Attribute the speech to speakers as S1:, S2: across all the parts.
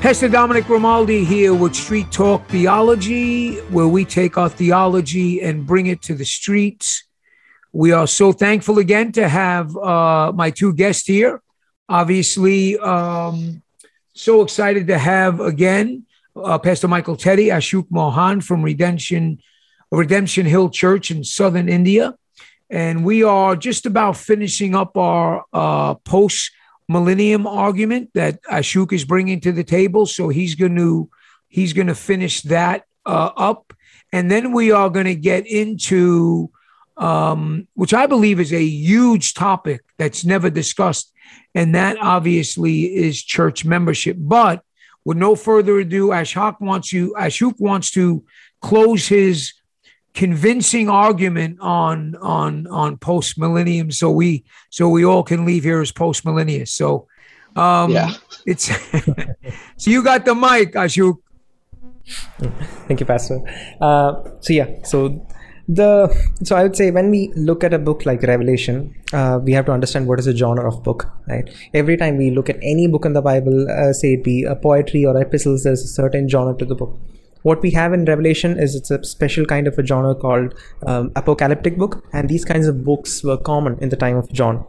S1: Pastor Dominic Grimaldi here with Street Talk Theology, where we take our theology and bring it to the streets. We are so thankful again to have uh, my two guests here. Obviously, um, so excited to have again uh, Pastor Michael Teddy, Ashok Mohan from Redemption, Redemption Hill Church in Southern India. And we are just about finishing up our uh, post millennium argument that Ashok is bringing to the table. So he's going to he's going to finish that uh, up, and then we are going to get into um, which I believe is a huge topic that's never discussed, and that obviously is church membership. But with no further ado, Ashok wants you Ashok wants to close his convincing argument on on on post millennium so we so we all can leave here as post millennials so um yeah. it's so you got the mic ashok.
S2: Thank you pastor. Uh, so yeah so the so i would say when we look at a book like revelation uh, we have to understand what is the genre of book right? Every time we look at any book in the bible uh, say it be a poetry or epistles there's a certain genre to the book what we have in revelation is it's a special kind of a genre called um, apocalyptic book and these kinds of books were common in the time of john.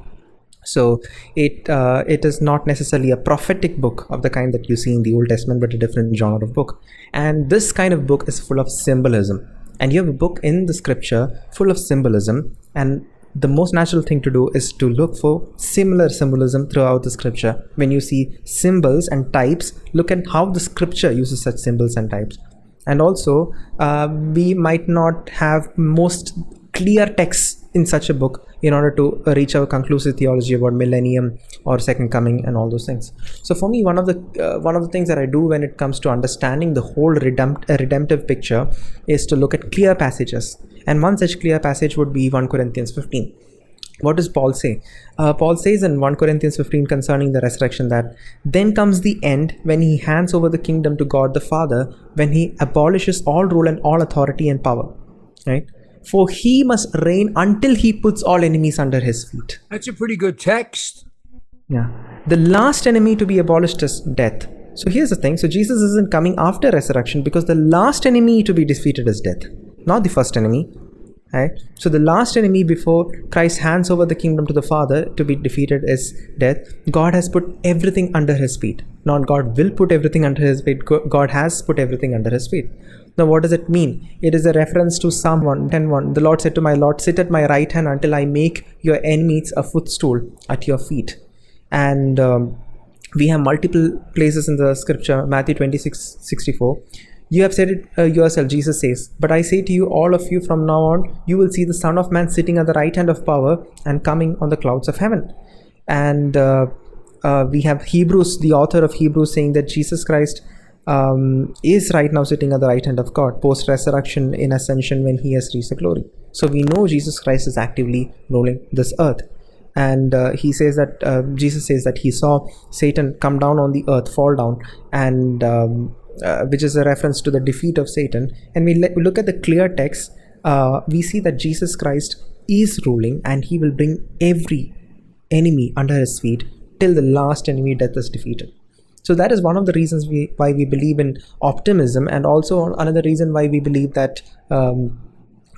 S2: So it uh, it is not necessarily a prophetic book of the kind that you see in the old testament but a different genre of book. And this kind of book is full of symbolism. And you have a book in the scripture full of symbolism and the most natural thing to do is to look for similar symbolism throughout the scripture. When you see symbols and types, look at how the scripture uses such symbols and types and also uh, we might not have most clear texts in such a book in order to reach our conclusive theology about millennium or second coming and all those things. So for me one of the uh, one of the things that i do when it comes to understanding the whole redempt- uh, redemptive picture is to look at clear passages. And one such clear passage would be 1 corinthians 15 what does Paul say? Uh, Paul says in 1 Corinthians 15 concerning the resurrection that then comes the end when he hands over the kingdom to God the Father, when he abolishes all rule and all authority and power. Right? For he must reign until he puts all enemies under his feet.
S1: That's a pretty good text.
S2: Yeah. The last enemy to be abolished is death. So here's the thing. So Jesus isn't coming after resurrection because the last enemy to be defeated is death, not the first enemy. Right? So the last enemy before Christ hands over the kingdom to the Father to be defeated is death. God has put everything under his feet. Not God will put everything under his feet. God has put everything under his feet. Now what does it mean? It is a reference to Psalm 110.1. The Lord said to my Lord, sit at my right hand until I make your enemies a footstool at your feet. And um, we have multiple places in the scripture, Matthew 26, 64 you have said it uh, yourself, Jesus says, But I say to you, all of you from now on, you will see the Son of Man sitting at the right hand of power and coming on the clouds of heaven. And uh, uh, we have Hebrews, the author of Hebrews, saying that Jesus Christ um, is right now sitting at the right hand of God, post resurrection in ascension when he has reached the glory. So we know Jesus Christ is actively ruling this earth. And uh, he says that uh, Jesus says that he saw Satan come down on the earth, fall down, and um, uh, which is a reference to the defeat of Satan, and we, le- look at the clear text, uh, we see that Jesus Christ is ruling and he will bring every enemy under his feet till the last enemy death is defeated. So that is one of the reasons we, why we believe in optimism, and also another reason why we believe that um,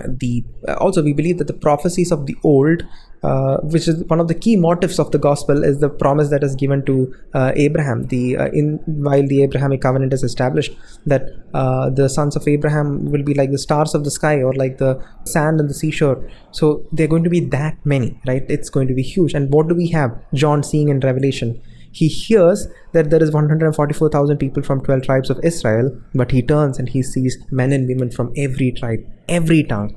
S2: the also we believe that the prophecies of the old uh, which is one of the key motives of the gospel is the promise that is given to uh, Abraham. The uh, in while the Abrahamic covenant is established that uh, the sons of Abraham will be like the stars of the sky or like the sand on the seashore. So they're going to be that many right? It's going to be huge. And what do we have? John seeing in Revelation. He hears that there is 144,000 people from 12 tribes of Israel but he turns and he sees men and women from every tribe every tongue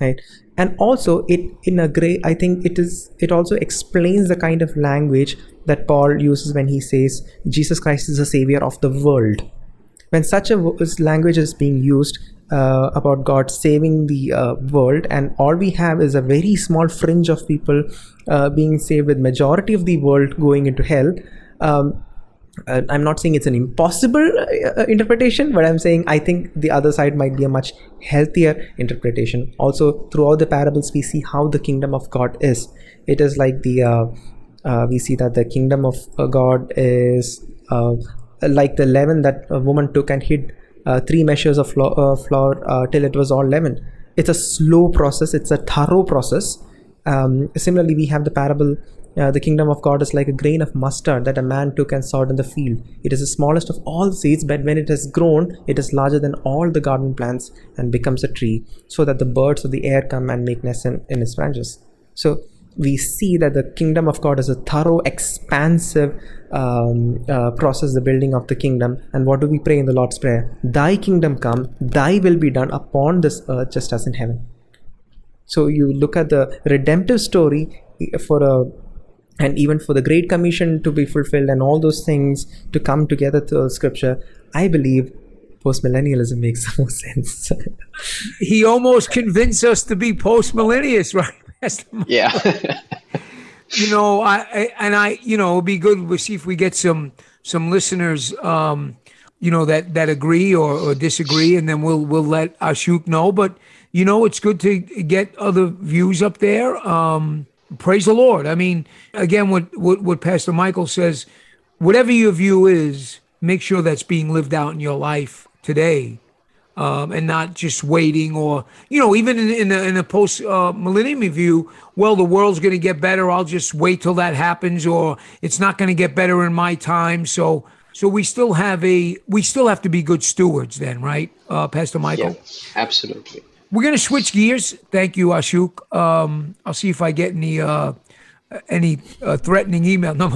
S2: right and also it in a great i think it is it also explains the kind of language that paul uses when he says jesus christ is the savior of the world. When such a language is being used uh, about god saving the uh, world and all we have is a very small fringe of people uh, being saved with majority of the world going into hell um, uh, I'm not saying it's an impossible uh, interpretation, but I'm saying I think the other side might be a much healthier interpretation. Also, throughout the parables, we see how the kingdom of God is. It is like the uh, uh we see that the kingdom of uh, God is uh, like the leaven that a woman took and hid three measures of flour, flour till it was all leaven. It's a slow process. It's a thorough process. Um, similarly, we have the parable uh, the kingdom of God is like a grain of mustard that a man took and sowed in the field. It is the smallest of all seeds, but when it has grown, it is larger than all the garden plants and becomes a tree, so that the birds of the air come and make nests in, in its branches. So we see that the kingdom of God is a thorough, expansive um, uh, process, the building of the kingdom. And what do we pray in the Lord's Prayer? Thy kingdom come, thy will be done upon this earth just as in heaven. So you look at the redemptive story for a and even for the great commission to be fulfilled and all those things to come together through scripture i believe postmillennialism makes the most sense.
S1: He almost convinced us to be postmillennialists right
S3: yeah.
S1: You know I, I, and i you know it'll be good we'll see if we get some some listeners um you know that that agree or, or disagree and then we'll we'll let ashok know. But you know it's good to get other views up there. Um praise the Lord. I mean, again, what, what, what Pastor Michael says, whatever your view is, make sure that's being lived out in your life today. Um, and not just waiting or, you know, even in, in the in a post uh, millennium view, well, the world's going to get better. I'll just wait till that happens, or it's not going to get better in my time. So, so we still have a, we still have to be good stewards then, right, uh, Pastor Michael?
S3: Yeah, absolutely.
S1: We're going to switch gears. Thank you, Ashok. Um, I'll see if I get any uh, any uh, threatening email. No,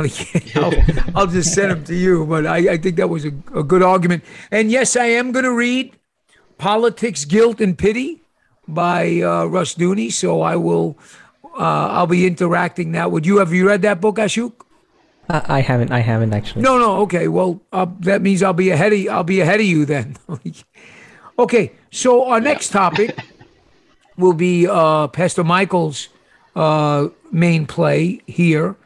S1: I'll, I'll just send them to you. But I, I think that was a, a, good argument. And yes, I am going to read Politics, Guilt, and Pity by uh, Rushdoony. So I will. Uh, I'll be interacting that. Would you have you read that book, Ashok?
S2: I haven't. I haven't actually.
S1: No, no. Okay. Well, uh, that means I'll be ahead of. I'll be ahead of you then. Okay, so our next topic will be uh, Pastor Michael's uh, main play here,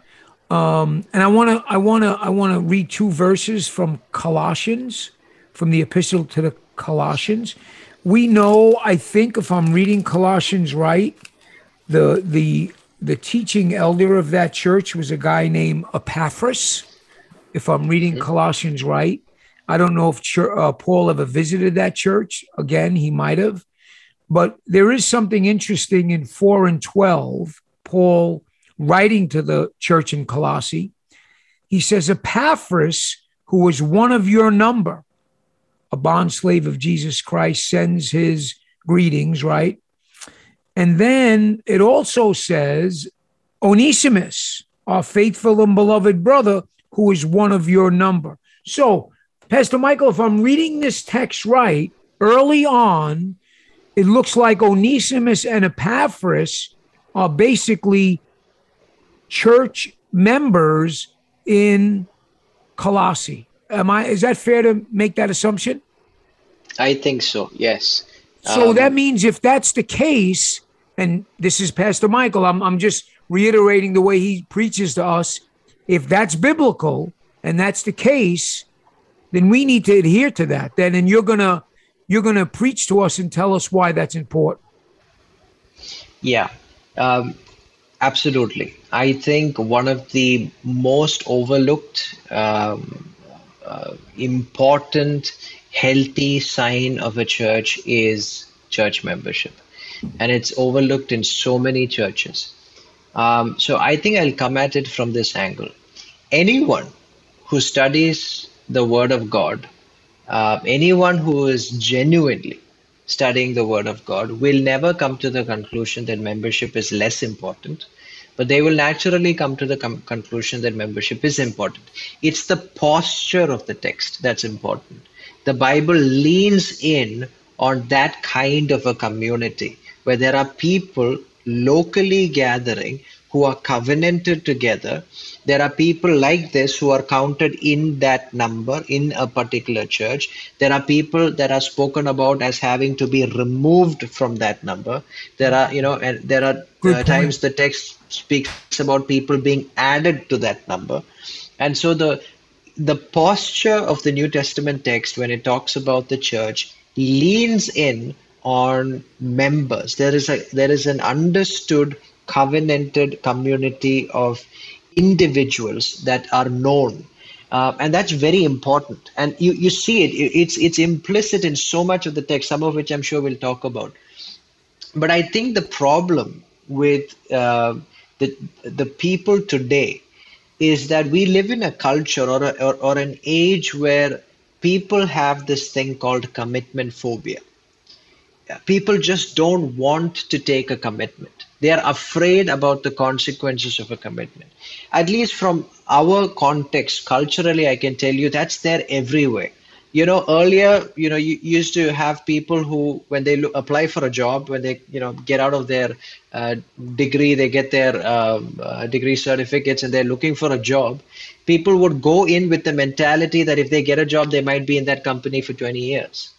S1: um, and I want to I want to I want to read two verses from Colossians, from the Epistle to the Colossians. We know, I think, if I'm reading Colossians right, the the the teaching elder of that church was a guy named Epaphras. If I'm reading. Colossians right, I don't know if uh, Paul ever visited that church. Again, he might have. But there is something interesting in 4 and 12, Paul writing to the church in Colossae. He says, Epaphras, who was one of your number, a bondslave of Jesus Christ, sends his greetings, right? And then it also says, Onesimus, our faithful and beloved brother, who is one of your number. So Pastor Michael, if I'm reading this text right, early on, it looks like Onesimus and Epaphras are basically church members in Colossae. Am I is that fair to make that assumption?
S3: I think so, yes.
S1: So um, that means if that's the case, and this is Pastor Michael, I'm I'm just reiterating the way he preaches to us. If that's biblical and that's the case, then we need to adhere to that. Then, and you're gonna you're gonna preach to us and tell us why that's important.
S3: Yeah, um, absolutely. I think one of the most overlooked, um, uh, important, healthy sign of a church is church membership, and it's overlooked in so many churches. Um, so I think I'll come at it from this angle. Anyone who studies the Word of God, uh, anyone who is genuinely studying the Word of God will never come to the conclusion that membership is less important, but they will naturally come to the com- conclusion that membership is important. It's the posture of the text that's important. The Bible leans in on that kind of a community where there are people locally gathering who are covenanted together. There are people like this who are counted in that number in a particular church. There are people that are spoken about as having to be removed from that number. There are, you know, and there are uh, times the text speaks about people being added to that number. And so the the posture of the New Testament text when it talks about the church leans in on members. There is a there is an understood covenanted community of individuals that are known. Uh, and that's very important. And you, you see it, it's, it's implicit in so much of the text, some of which I'm sure we'll talk about. But I think the problem with uh, the, the people today is that we live in a culture or, a, or, or an age where people have this thing called commitment phobia. People just don't want to take a commitment they are afraid about the consequences of a commitment. At least from our context, culturally, I can tell you that's there everywhere. You know, earlier, you know, you used to have people who, when they look, apply for a job, when they, you know, get out of their uh, degree, they get their um, uh, degree certificates and they're looking for a job, people would go in with the mentality that if they get a job, they might be in that company for 20 years.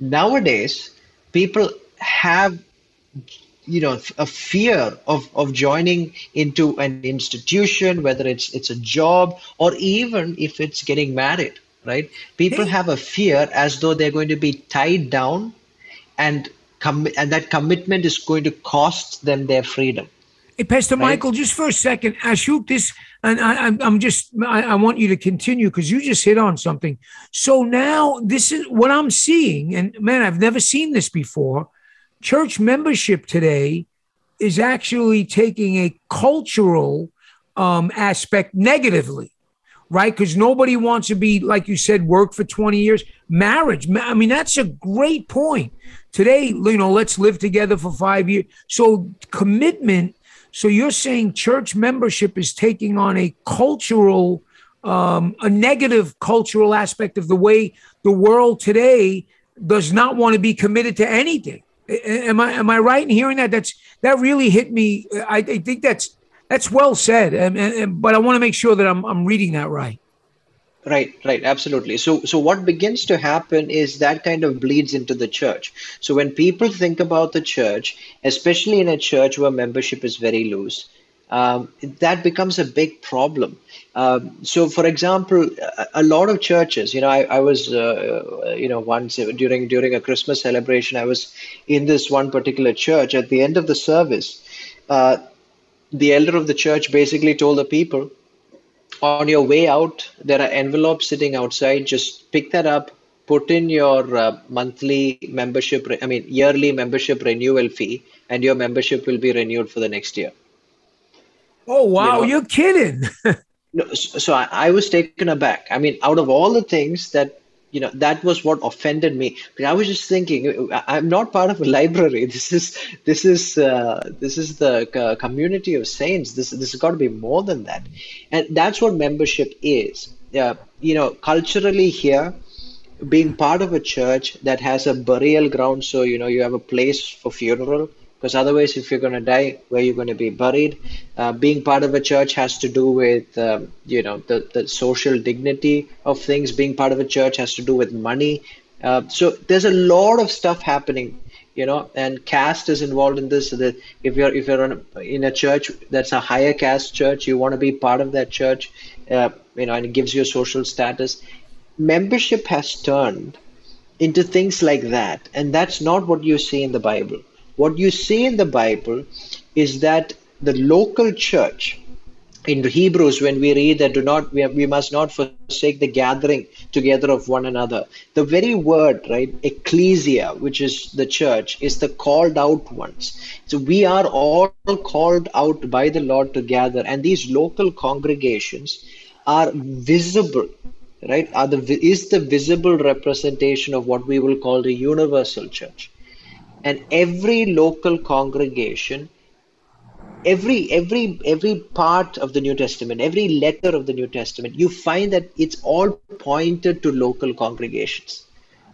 S3: Nowadays, people have you know a fear of of joining into an institution whether it's it's a job or even if it's getting married right? People have a fear as though they're going to be tied down and com- and that commitment is going to cost them their freedom.
S1: Hey, Pastor right? Michael, just for a second, Ashok, this, and I, am just, I, I, want you to continue because you just hit on something. So now this is what I'm seeing, and man, I've never seen this before church membership today is actually taking a cultural um, aspect negatively, right? Because nobody wants to be, like you said, work for 20 years. Marriage, I mean, that's a great point. Today, you know, let's live together for five years. So, commitment. So, you're saying church membership is taking on a cultural, um, a negative cultural aspect of the way the world today does not want to be committed to anything. Am I am I right in hearing that? That's that really hit me. I, I think that's that's well said. And, and, but I want to make sure that I'm I'm reading that right.
S3: Right, right, absolutely. So, so what begins to happen is that kind of bleeds into the church. So, when people think about the church, especially in a church where membership is very loose, um, that becomes a big problem. Um, so, for example, a, a, lot of churches, you know, I, I was, uh, you know, once during during a Christmas celebration, I was in this one particular church. At the end of the service, uh, the elder of the church basically told the people, on your way out, there are envelopes sitting outside. Just pick that up, put in your uh, monthly membership, I mean, yearly membership renewal fee, and your membership will be renewed for the next year.
S1: Oh wow, you are kidding!
S3: no, so I, I, was taken aback. I mean, out of all the things that you know, that was what offended me. But I was just thinking, I'm not part of a library. This is this is uh, this is the community of saints. This this has got to be more than that, and that's what membership is. Uh, you know, culturally here, being part of a church that has a burial ground, so you know you have a place for funeral because otherwise if you're going to die where you're going to be buried? Uh, being part of a church has to do with um, you know the, the social dignity of things. Being part of a church has to do with money. Uh, so there's a lot of stuff happening you know and caste is involved in this. So that if you're if you're a, in a church that's a higher caste church you want to be part of that church uh, you know and it gives you a social status. Membership has turned into things like that and that's not what you see in the bible what you see in the Bible is that the local church, in Hebrews, when we read that do not we, we must not forsake the gathering together of one another. The very word, right, ecclesia, which is the church, is the called out ones. So we are all called out by the Lord to gather, and these local congregations are visible right are the is the visible representation of what we will call the universal church and every local congregation every every every part of the new testament every letter of the new testament you find that it's all pointed to local congregations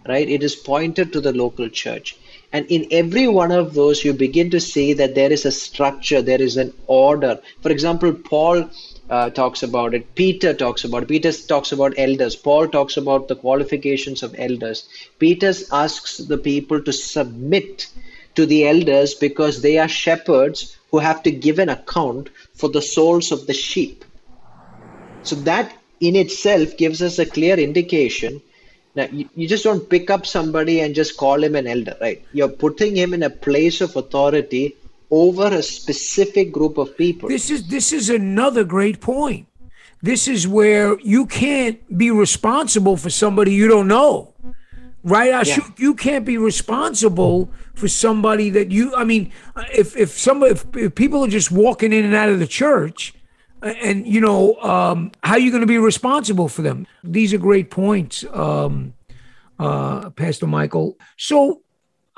S3: right it is pointed to the local church And in every one of those, you begin to see that there is a structure, there is an order. For example, Paul uh, talks about it. Peter talks about it. Peter talks about elders. Paul talks about the qualifications of elders. Peter asks the people to submit to the elders because they are shepherds who have to give an account for the souls of the sheep. So that in itself gives us a clear indication that you, you just don't pick up somebody and just call him an elder, right? You're putting him in a place of authority over a specific group of people.
S1: This is this is another great point. This is where you can't be responsible for somebody you don't know. Right, Ashok, yeah. you can't be responsible for somebody that you. I mean, if if somebody, if, if people are just walking in and out of the church, and you know, um, how are you going to be responsible for them? These are great points, um, uh, Pastor Michael. So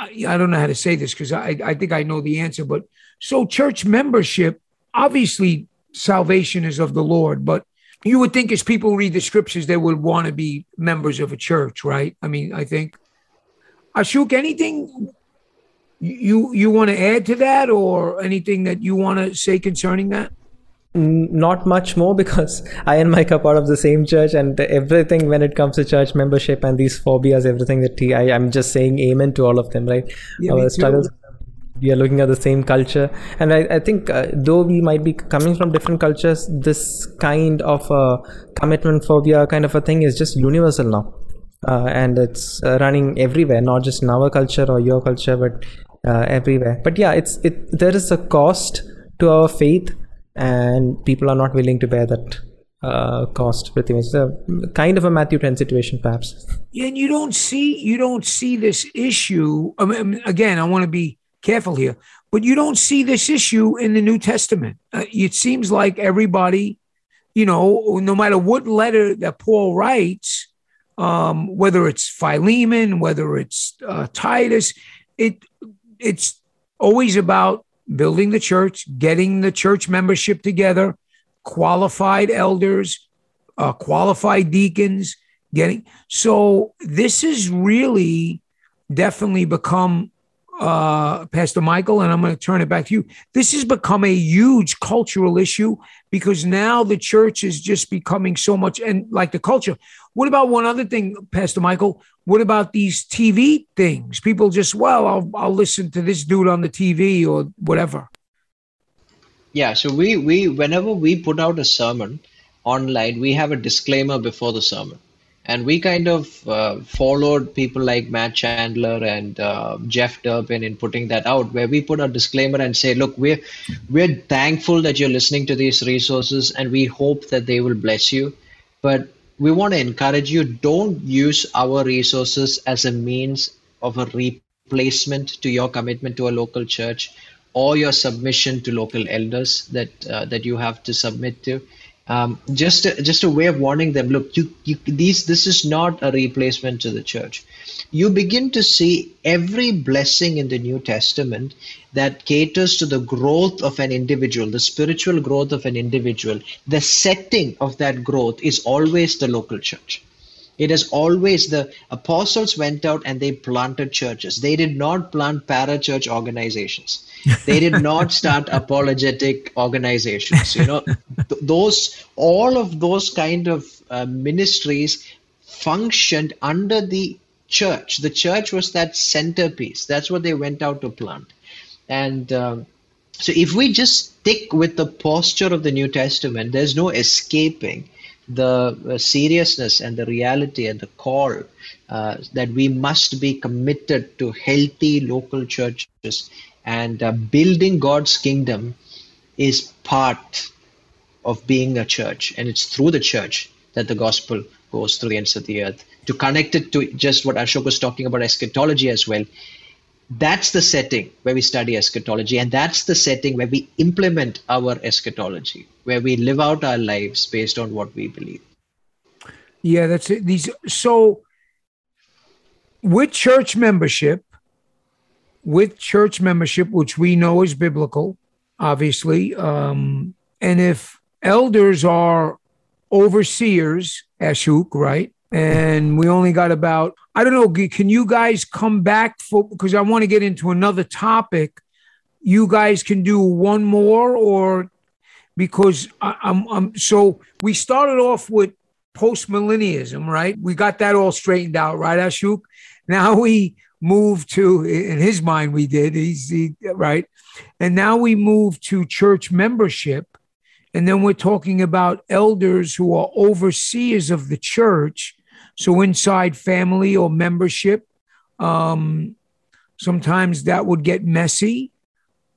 S1: I, I don't know how to say this because I, I think I know the answer, but so church membership, obviously salvation is of the Lord, but you would think as people read the scriptures, they would want to be members of a church, right? I mean, I think. Ashok, anything you you want to add to that or anything that you want to say concerning that?
S2: Not much more because I and Mike are part of the same church, and everything when it comes to church membership and these phobias, everything that he, I, am just saying amen to all of them, right? Yeah, Our struggles. We are looking at the same culture, and I, I think uh, though we might be coming from different cultures, this kind of uh, commitment phobia kind of a thing is just universal now, uh, and it's uh, running everywhere, not just in our culture or your culture, but uh, everywhere. But yeah, it's it. There is a cost to our faith and people are not willing to bear that uh, cost much. It's a kind of a Matthew 10 situation, perhaps.
S1: And you don't see you don't see this issue. I mean, again, I want to be careful here, but you don't see this issue in the New Testament. Uh, it seems like everybody, you know, no matter what letter that Paul writes, um, whether it's Philemon, whether it's uh, Titus, it it's always about building the church, getting the church membership together, qualified elders, uh, qualified deacons, getting. So this is really definitely become uh, Pastor Michael, and I'm going to turn it back to you. This has become a huge cultural issue because now the church is just becoming so much and like the culture. What about one other thing, Pastor Michael? What about these TV things? People just, well, I'll, I'll listen to this dude on the TV or whatever.
S3: Yeah, so we, we whenever we put out a sermon online, we have a disclaimer before the sermon and we kind of uh, followed people like Matt Chandler and uh, Jeff Durbin in putting that out, where we put a disclaimer and say, "Look, we're we're thankful that you're listening to these resources, and we hope that they will bless you, but we want to encourage you: don't use our resources as a means of a replacement to your commitment to a local church." Or your submission to local elders that uh, that you have to submit to, um, just a, just a way of warning them look you, you these this is not a replacement to the church. You begin to see every blessing in the new testament that caters to the growth of an individual the spiritual growth of an individual. The setting of that growth is always the local church it is always the apostles went out and they planted churches. They did not plant parachurch organizations. They did not start apologetic organizations. You know, th- those all of those kind of uh, ministries functioned under the church. The church was that centerpiece. That's what they went out to plant. And um, so, if we just stick with the posture of the New Testament, there's no escaping the uh, seriousness and the reality and the call uh, that we must be committed to healthy local churches and uh, building God's kingdom is part of being a church, and it's through the church that the gospel goes through the ends of the earth. To connect it to just what Ashok was talking about eschatology as well, that's the setting where we study eschatology and that's the setting where we implement our eschatology where we live out our lives based on what we believe.
S1: Yeah that's it. These so with church membership with church membership which we know is biblical obviously um and if elders are overseers ashok right and we only got about I don't know. Can you guys come back for because I want to get into another topic. You guys can do one more, or because I, I'm, I'm so we started off with post millennialism, right? We got that all straightened out, right, Ashok? Now we move to, in his mind, we did. He's he, right, and now we move to church membership, and then we're talking about elders who are overseers of the church so inside family or membership, um, sometimes that would get messy.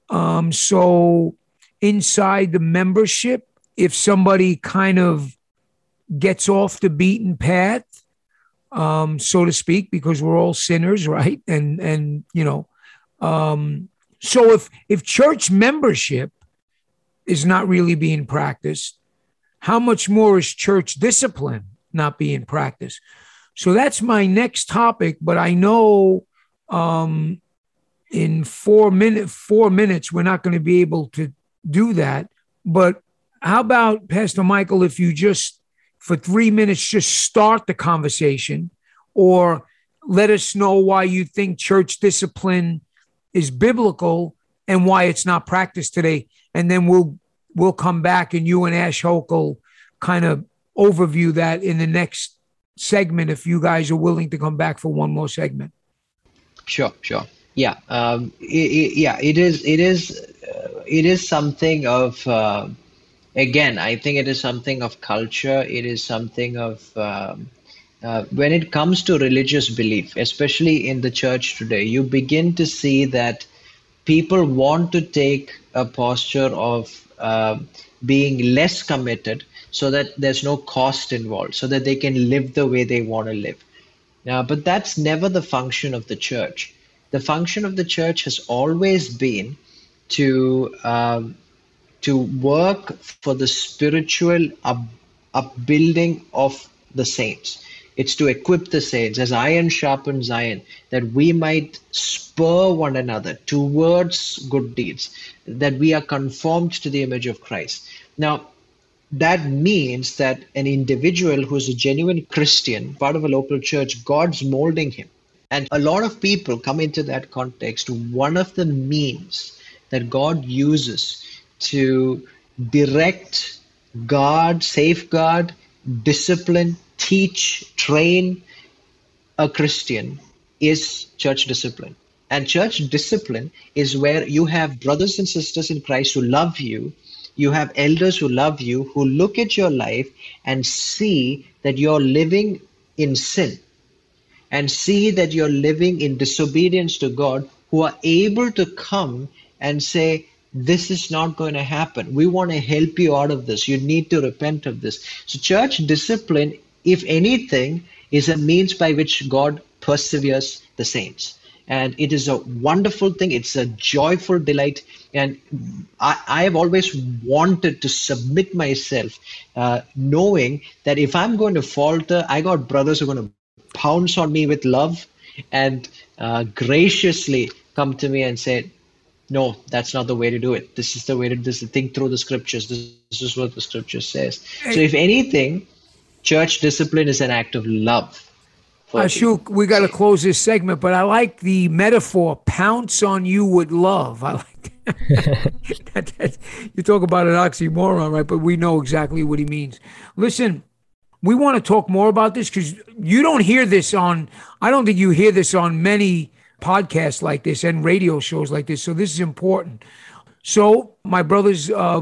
S1: Um, so inside the membership, if somebody kind of gets off the beaten path, um, so to speak, because we're all sinners, right? And and you know, um, so if if church membership is not really being practiced, how much more is church discipline? Not be in practice. So that's my next topic, but I know um, in four minute four minutes we're not going to be able to do that. But how about Pastor Michael, if you just for three minutes just start the conversation, or let us know why you think church discipline is biblical and why it's not practiced today, and then we'll we'll come back and you and Ashok'll kind of overview that in the next segment if you guys are willing to come back for one more segment.
S3: Sure, sure. Yeah, um, it, it, yeah. It is. It is. Uh, it is something of. Uh, again, I think it is something of culture. It is something of. Um, uh, when it comes to religious belief, especially in the church today, you begin to see that people want to take a posture of uh, being less committed so that there's no cost involved, so that they can live the way they want to live. Now, but that's never the function of the church. The function of the church has always been to um, to work for the spiritual up, upbuilding of the saints. It's to equip the saints as iron sharpens iron, that we might spur one another towards good deeds, that we are conformed to the image of Christ. Now, that means that an individual who's a genuine Christian, part of a local church, God's molding him. And a lot of people come into that context. One of the means that God uses to direct, guard, safeguard, discipline, teach, train a Christian is church discipline. And church discipline is where you have brothers and sisters in Christ who love you you have elders who love you, who look at your life and see that you're living in sin and see that you're living in disobedience to God, who are able to come and say, this is not going to happen. We want to help you out of this. You need to repent of this. So, church discipline, if anything, is a means by which God perseveres the saints and it is a wonderful thing. It's a joyful delight. And i, I have always wanted to submit myself uh, knowing that if i'm going to falter i got brothers who are going to pounce on me with love and uh, graciously come to me and say no that's not the way to do it. This is the way to this think through the scriptures. This, this is what the scripture says. So if anything church discipline is an act of love
S1: Ashok, we got to close this segment, but I like the metaphor pounce on you with love. I like that. that, you talk about an oxymoron, right? But we know exactly what he means. Listen, we want to talk more about this because you don't hear this on, I don't think you hear this on many podcasts like this and radio shows like this. So this is important. So my brothers uh,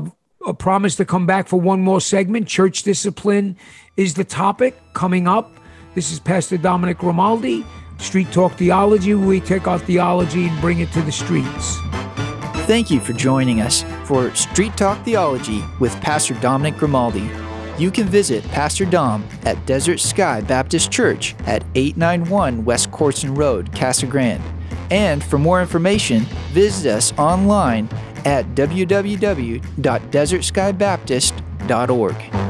S1: promised to come back for one more segment. Church discipline is the topic coming up. This is Pastor Dominic Grimaldi, Street Talk Theology. Where we take our theology and bring it to the streets.
S4: Thank you for joining us for Street Talk Theology with Pastor Dominic Grimaldi. You can visit Pastor Dom at Desert Sky Baptist Church at 891 West Korsten Road, Casa Grande. And for more information, visit us online at www.desertskybaptist.org.